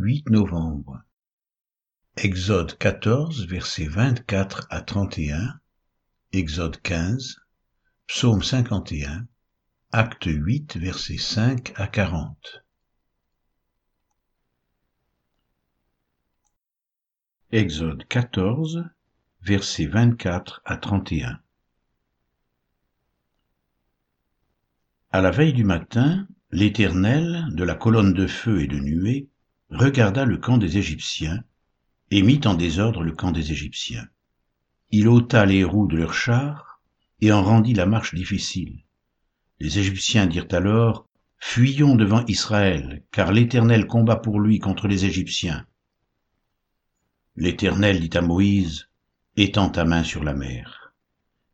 8 novembre. Exode 14, versets 24 à 31, Exode 15, Psaume 51, Acte 8, versets 5 à 40. Exode 14, versets 24 à 31. À la veille du matin, l'Éternel, de la colonne de feu et de nuée, regarda le camp des Égyptiens, et mit en désordre le camp des Égyptiens. Il ôta les roues de leurs chars, et en rendit la marche difficile. Les Égyptiens dirent alors, Fuyons devant Israël, car l'Éternel combat pour lui contre les Égyptiens. L'Éternel dit à Moïse, Étends ta main sur la mer,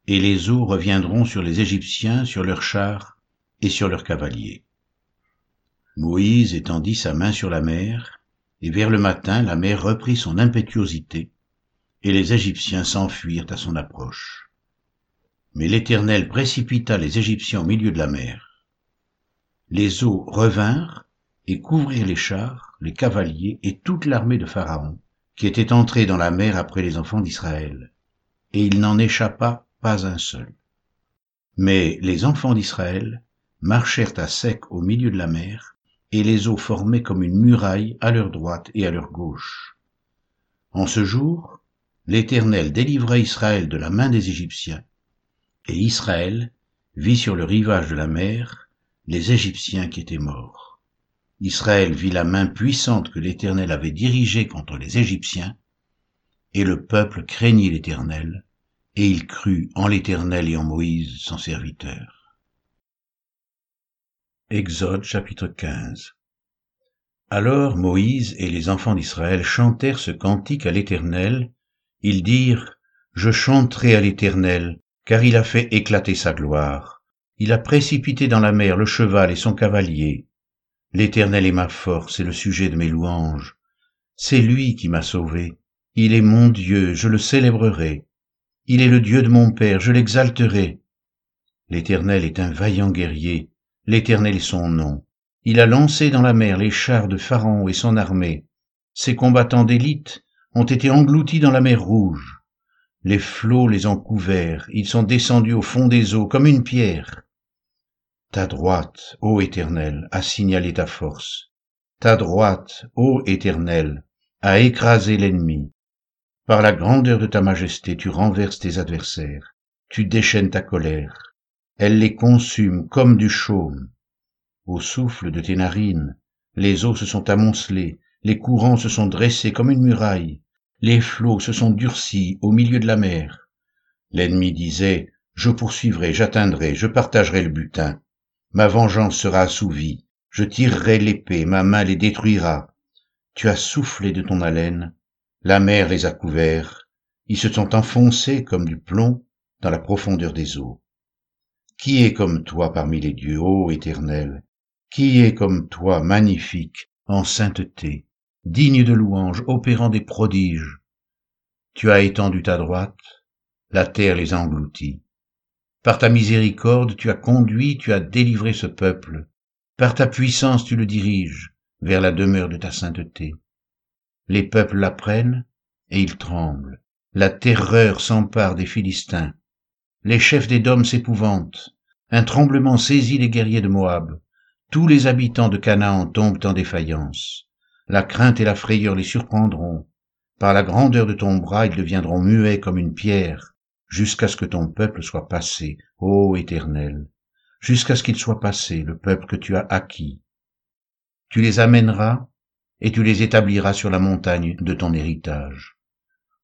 et les eaux reviendront sur les Égyptiens, sur leurs chars et sur leurs cavaliers. Moïse étendit sa main sur la mer, et vers le matin la mer reprit son impétuosité, et les Égyptiens s'enfuirent à son approche. Mais l'Éternel précipita les Égyptiens au milieu de la mer. Les eaux revinrent et couvrirent les chars, les cavaliers et toute l'armée de Pharaon, qui était entrée dans la mer après les enfants d'Israël, et il n'en échappa pas un seul. Mais les enfants d'Israël marchèrent à sec au milieu de la mer, et les eaux formaient comme une muraille à leur droite et à leur gauche. En ce jour, l'Éternel délivra Israël de la main des Égyptiens, et Israël vit sur le rivage de la mer les Égyptiens qui étaient morts. Israël vit la main puissante que l'Éternel avait dirigée contre les Égyptiens, et le peuple craignit l'Éternel, et il crut en l'Éternel et en Moïse son serviteur. Exode chapitre 15 Alors Moïse et les enfants d'Israël chantèrent ce cantique à l'Éternel. Ils dirent, Je chanterai à l'Éternel, car il a fait éclater sa gloire. Il a précipité dans la mer le cheval et son cavalier. L'Éternel est ma force et le sujet de mes louanges. C'est lui qui m'a sauvé. Il est mon Dieu, je le célébrerai. Il est le Dieu de mon Père, je l'exalterai. L'Éternel est un vaillant guerrier l'Éternel son nom. Il a lancé dans la mer les chars de Pharaon et son armée. Ses combattants d'élite ont été engloutis dans la mer rouge. Les flots les ont couverts, ils sont descendus au fond des eaux comme une pierre. Ta droite, ô Éternel, a signalé ta force. Ta droite, ô Éternel, a écrasé l'ennemi. Par la grandeur de ta majesté, tu renverses tes adversaires, tu déchaînes ta colère, elle les consume comme du chaume. Au souffle de tes narines, les eaux se sont amoncelées, les courants se sont dressés comme une muraille, les flots se sont durcis au milieu de la mer. L'ennemi disait, je poursuivrai, j'atteindrai, je partagerai le butin. Ma vengeance sera assouvie, je tirerai l'épée, ma main les détruira. Tu as soufflé de ton haleine, la mer les a couverts, ils se sont enfoncés comme du plomb dans la profondeur des eaux. Qui est comme toi parmi les dieux, ô Éternel? Qui est comme toi magnifique, en sainteté, digne de louange, opérant des prodiges? Tu as étendu ta droite, la terre les a engloutis. Par ta miséricorde, tu as conduit, tu as délivré ce peuple. Par ta puissance, tu le diriges vers la demeure de ta sainteté. Les peuples l'apprennent et ils tremblent. La terreur s'empare des Philistins. Les chefs des dômes s'épouvantent. Un tremblement saisit les guerriers de Moab. Tous les habitants de Canaan tombent en défaillance. La crainte et la frayeur les surprendront. Par la grandeur de ton bras, ils deviendront muets comme une pierre, jusqu'à ce que ton peuple soit passé, ô Éternel, jusqu'à ce qu'il soit passé, le peuple que tu as acquis. Tu les amèneras et tu les établiras sur la montagne de ton héritage,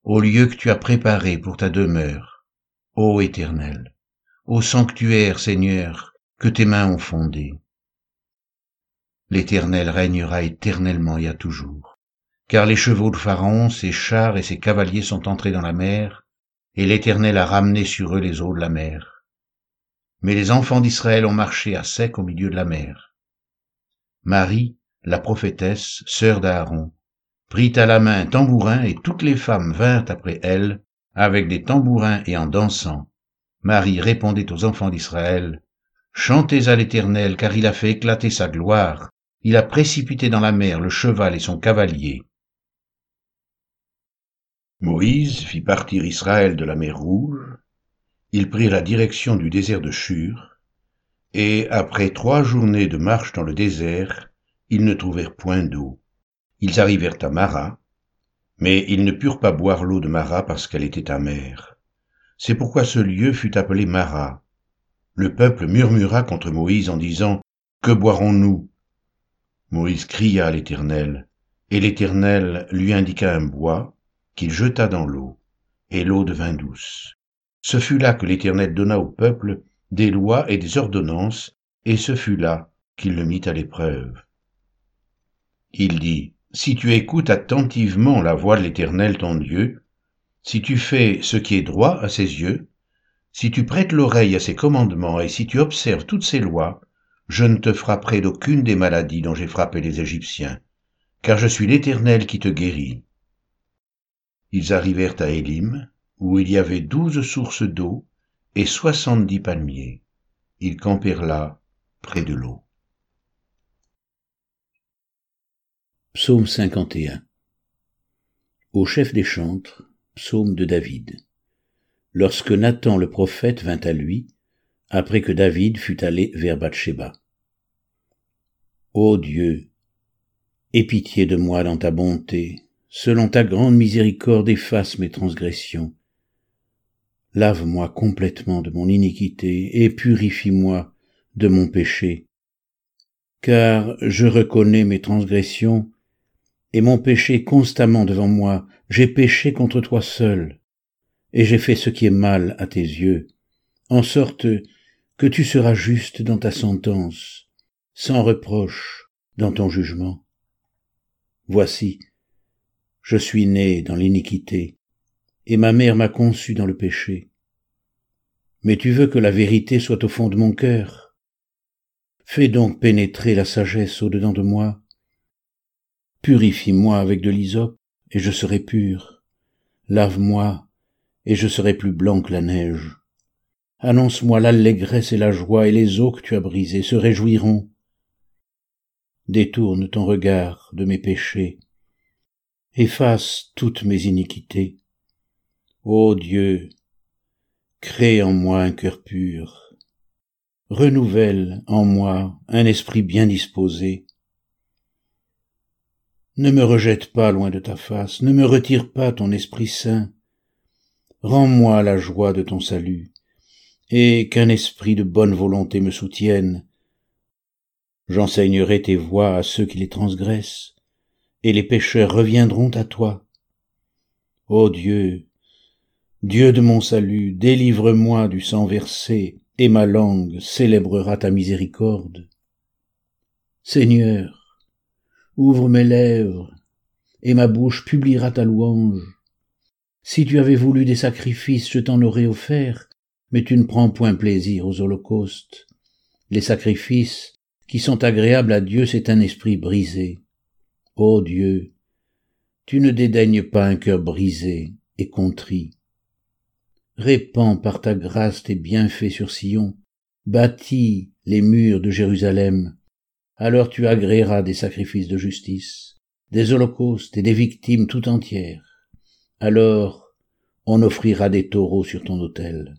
au lieu que tu as préparé pour ta demeure, ô Éternel, ô sanctuaire, Seigneur, que tes mains ont fondé. L'Éternel régnera éternellement et à toujours, car les chevaux de Pharaon, ses chars et ses cavaliers sont entrés dans la mer, et l'Éternel a ramené sur eux les eaux de la mer. Mais les enfants d'Israël ont marché à sec au milieu de la mer. Marie, la prophétesse, sœur d'Aaron, prit à la main un tambourin et toutes les femmes vinrent après elle avec des tambourins et en dansant. Marie répondait aux enfants d'Israël, Chantez à l'Éternel, car il a fait éclater sa gloire, il a précipité dans la mer le cheval et son cavalier. Moïse fit partir Israël de la mer Rouge, ils prirent la direction du désert de Shur, et après trois journées de marche dans le désert, ils ne trouvèrent point d'eau. Ils arrivèrent à Mara, mais ils ne purent pas boire l'eau de Mara parce qu'elle était amère. C'est pourquoi ce lieu fut appelé Mara. Le peuple murmura contre Moïse en disant, Que boirons-nous? Moïse cria à l'Éternel, et l'Éternel lui indiqua un bois qu'il jeta dans l'eau, et l'eau devint douce. Ce fut là que l'Éternel donna au peuple des lois et des ordonnances, et ce fut là qu'il le mit à l'épreuve. Il dit, Si tu écoutes attentivement la voix de l'Éternel ton Dieu, si tu fais ce qui est droit à ses yeux, si tu prêtes l'oreille à ses commandements et si tu observes toutes ses lois, je ne te frapperai d'aucune des maladies dont j'ai frappé les Égyptiens, car je suis l'Éternel qui te guérit. Ils arrivèrent à Élim, où il y avait douze sources d'eau et soixante-dix palmiers. Ils campèrent là, près de l'eau. Psaume 51 Au chef des chantres, psaume de David. Lorsque Nathan le prophète vint à lui, après que David fut allé vers Bathsheba. Ô Dieu, aie pitié de moi dans ta bonté, selon ta grande miséricorde efface mes transgressions. Lave-moi complètement de mon iniquité et purifie-moi de mon péché. Car je reconnais mes transgressions et mon péché constamment devant moi. J'ai péché contre toi seul et j'ai fait ce qui est mal à tes yeux, en sorte que tu seras juste dans ta sentence, sans reproche dans ton jugement. Voici, je suis né dans l'iniquité, et ma mère m'a conçu dans le péché. Mais tu veux que la vérité soit au fond de mon cœur? Fais donc pénétrer la sagesse au-dedans de moi. Purifie-moi avec de l'hysope, et je serai pur. Lave-moi, et je serai plus blanc que la neige. Annonce-moi l'allégresse et la joie, et les eaux que tu as brisées se réjouiront. Détourne ton regard de mes péchés, efface toutes mes iniquités. Ô Dieu, crée en moi un cœur pur, renouvelle en moi un esprit bien disposé. Ne me rejette pas loin de ta face, ne me retire pas ton Esprit Saint. Rends-moi la joie de ton salut, et qu'un esprit de bonne volonté me soutienne. J'enseignerai tes voies à ceux qui les transgressent, et les pécheurs reviendront à toi. Ô Dieu, Dieu de mon salut, délivre-moi du sang versé, et ma langue célébrera ta miséricorde. Seigneur, ouvre mes lèvres, et ma bouche publiera ta louange. Si tu avais voulu des sacrifices, je t'en aurais offert, mais tu ne prends point plaisir aux holocaustes. Les sacrifices qui sont agréables à Dieu, c'est un esprit brisé. Ô Dieu, tu ne dédaignes pas un cœur brisé et contrit. Répands par ta grâce tes bienfaits sur Sion, bâtis les murs de Jérusalem, alors tu agréeras des sacrifices de justice, des holocaustes et des victimes tout entières. Alors on offrira des taureaux sur ton autel.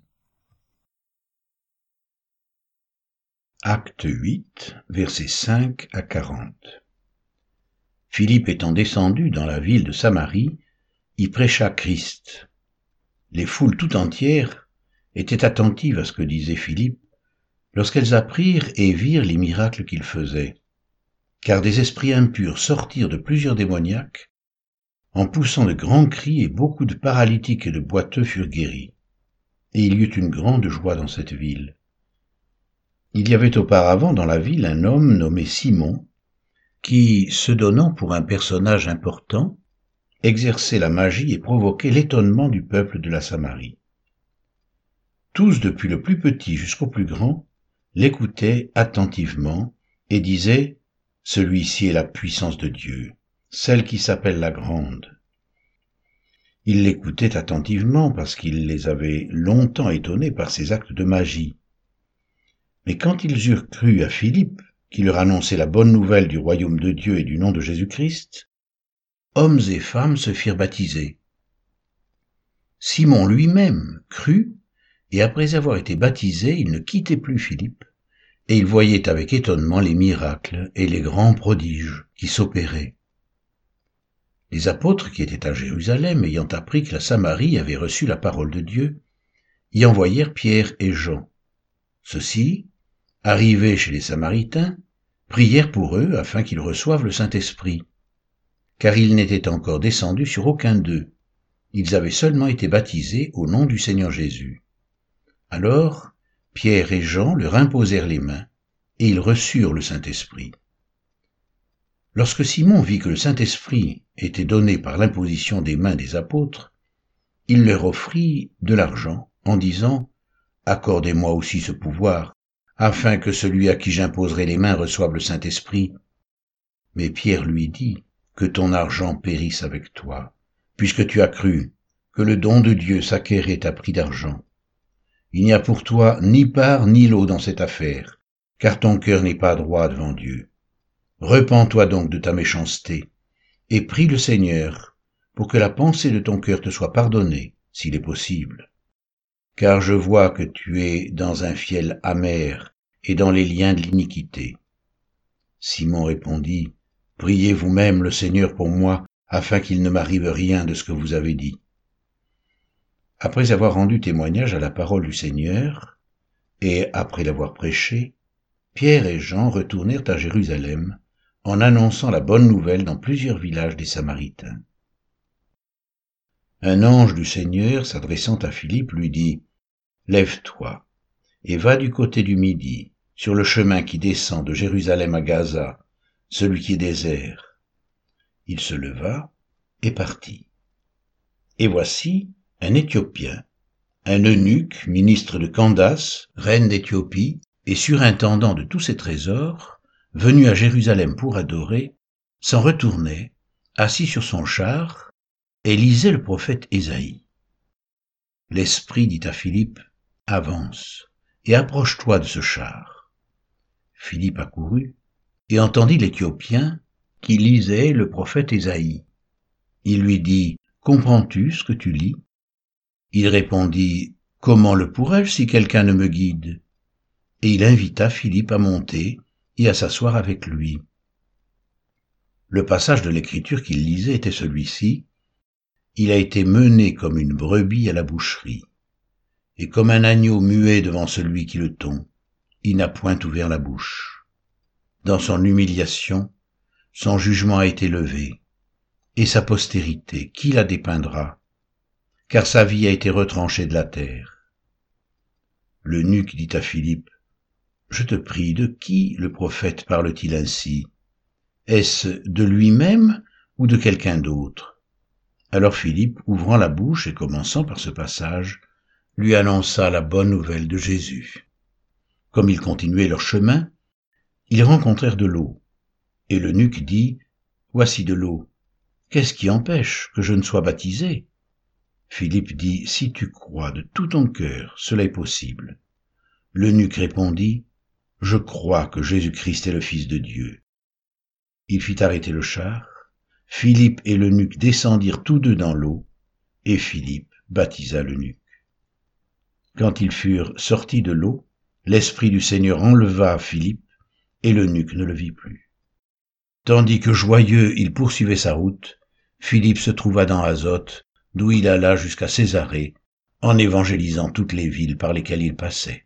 Acte 8, versets 5 à 40. Philippe étant descendu dans la ville de Samarie, y prêcha Christ. Les foules tout entières étaient attentives à ce que disait Philippe lorsqu'elles apprirent et virent les miracles qu'il faisait. Car des esprits impurs sortirent de plusieurs démoniaques en poussant de grands cris et beaucoup de paralytiques et de boiteux furent guéris. Et il y eut une grande joie dans cette ville. Il y avait auparavant dans la ville un homme nommé Simon, qui, se donnant pour un personnage important, exerçait la magie et provoquait l'étonnement du peuple de la Samarie. Tous, depuis le plus petit jusqu'au plus grand, l'écoutaient attentivement et disaient Celui-ci est la puissance de Dieu, celle qui s'appelle la grande. Ils l'écoutaient attentivement parce qu'il les avait longtemps étonnés par ses actes de magie mais quand ils eurent cru à Philippe qui leur annonçait la bonne nouvelle du royaume de Dieu et du nom de Jésus-Christ, hommes et femmes se firent baptiser. Simon lui-même crut, et après avoir été baptisé, il ne quittait plus Philippe, et il voyait avec étonnement les miracles et les grands prodiges qui s'opéraient. Les apôtres qui étaient à Jérusalem, ayant appris que la Samarie avait reçu la parole de Dieu, y envoyèrent Pierre et Jean. Ceux-ci, arrivés chez les Samaritains, prièrent pour eux afin qu'ils reçoivent le Saint-Esprit, car il n'était encore descendu sur aucun d'eux. Ils avaient seulement été baptisés au nom du Seigneur Jésus. Alors, Pierre et Jean leur imposèrent les mains, et ils reçurent le Saint-Esprit. Lorsque Simon vit que le Saint-Esprit était donné par l'imposition des mains des apôtres, il leur offrit de l'argent en disant Accordez-moi aussi ce pouvoir, afin que celui à qui j'imposerai les mains reçoive le Saint-Esprit. Mais Pierre lui dit Que ton argent périsse avec toi, puisque tu as cru que le don de Dieu s'acquérait à prix d'argent. Il n'y a pour toi ni part ni lot dans cette affaire, car ton cœur n'est pas droit devant Dieu. Repends-toi donc de ta méchanceté, et prie le Seigneur pour que la pensée de ton cœur te soit pardonnée, s'il est possible car je vois que tu es dans un fiel amer et dans les liens de l'iniquité. Simon répondit, Priez vous-même le Seigneur pour moi, afin qu'il ne m'arrive rien de ce que vous avez dit. Après avoir rendu témoignage à la parole du Seigneur, et après l'avoir prêché, Pierre et Jean retournèrent à Jérusalem en annonçant la bonne nouvelle dans plusieurs villages des Samaritains. Un ange du Seigneur, s'adressant à Philippe, lui dit, Lève-toi, et va du côté du midi, sur le chemin qui descend de Jérusalem à Gaza, celui qui est désert. Il se leva et partit. Et voici un Éthiopien, un eunuque, ministre de Candace, reine d'Éthiopie, et surintendant de tous ses trésors, venu à Jérusalem pour adorer, s'en retournait, assis sur son char, et lisait le prophète Ésaïe. L'Esprit dit à Philippe, Avance, et approche-toi de ce char. Philippe accourut, et entendit l'Éthiopien qui lisait le prophète Ésaïe. Il lui dit, Comprends-tu ce que tu lis? Il répondit, Comment le pourrais-je si quelqu'un ne me guide? Et il invita Philippe à monter et à s'asseoir avec lui. Le passage de l'écriture qu'il lisait était celui-ci. Il a été mené comme une brebis à la boucherie, et comme un agneau muet devant celui qui le tond, il n'a point ouvert la bouche. Dans son humiliation, son jugement a été levé, et sa postérité, qui la dépeindra? Car sa vie a été retranchée de la terre. Le nuque dit à Philippe, Je te prie, de qui le prophète parle-t-il ainsi? Est-ce de lui-même ou de quelqu'un d'autre? Alors Philippe, ouvrant la bouche et commençant par ce passage, lui annonça la bonne nouvelle de Jésus. Comme ils continuaient leur chemin, ils rencontrèrent de l'eau. Et l'eunuque dit, Voici de l'eau. Qu'est-ce qui empêche que je ne sois baptisé? Philippe dit, Si tu crois de tout ton cœur, cela est possible. L'eunuque répondit, Je crois que Jésus-Christ est le Fils de Dieu. Il fit arrêter le char, Philippe et l'eunuque descendirent tous deux dans l'eau, et Philippe baptisa l'eunuque. Quand ils furent sortis de l'eau, l'Esprit du Seigneur enleva Philippe, et l'eunuque ne le vit plus. Tandis que joyeux il poursuivait sa route, Philippe se trouva dans Azote, d'où il alla jusqu'à Césarée, en évangélisant toutes les villes par lesquelles il passait.